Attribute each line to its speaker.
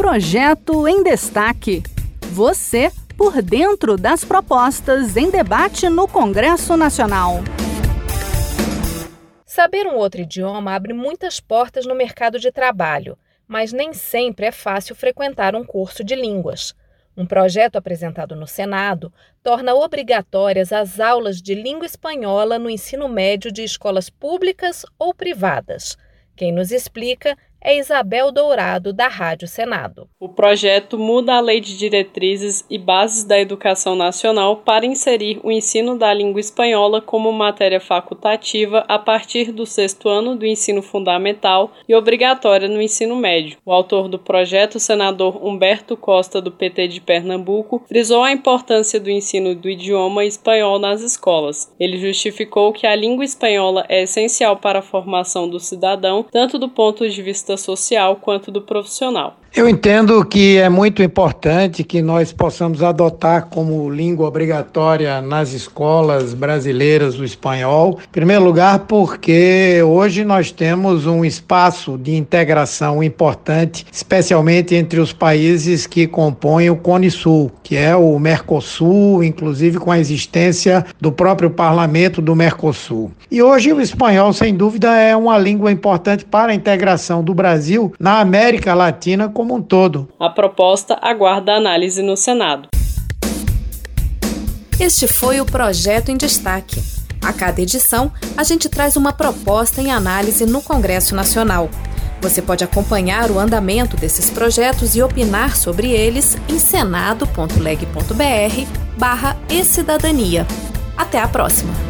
Speaker 1: Projeto em Destaque. Você por dentro das propostas em debate no Congresso Nacional.
Speaker 2: Saber um outro idioma abre muitas portas no mercado de trabalho, mas nem sempre é fácil frequentar um curso de línguas. Um projeto apresentado no Senado torna obrigatórias as aulas de língua espanhola no ensino médio de escolas públicas ou privadas. Quem nos explica é Isabel Dourado, da Rádio Senado.
Speaker 3: O projeto muda a Lei de Diretrizes e Bases da Educação Nacional para inserir o ensino da língua espanhola como matéria facultativa a partir do sexto ano do ensino fundamental e obrigatória no ensino médio. O autor do projeto, senador Humberto Costa, do PT de Pernambuco, frisou a importância do ensino do idioma espanhol nas escolas. Ele justificou que a língua espanhola é essencial para a formação do cidadão, tanto do ponto de vista social quanto do profissional.
Speaker 4: Eu entendo que é muito importante que nós possamos adotar como língua obrigatória nas escolas brasileiras o espanhol. Em primeiro lugar, porque hoje nós temos um espaço de integração importante, especialmente entre os países que compõem o Cone Sul, que é o Mercosul, inclusive com a existência do próprio parlamento do Mercosul. E hoje o espanhol, sem dúvida, é uma língua importante para a integração do Brasil na América Latina como um todo.
Speaker 3: A proposta aguarda análise no Senado.
Speaker 2: Este foi o projeto em destaque. A cada edição, a gente traz uma proposta em análise no Congresso Nacional. Você pode acompanhar o andamento desses projetos e opinar sobre eles em senado.leg.br barra e cidadania. Até a próxima!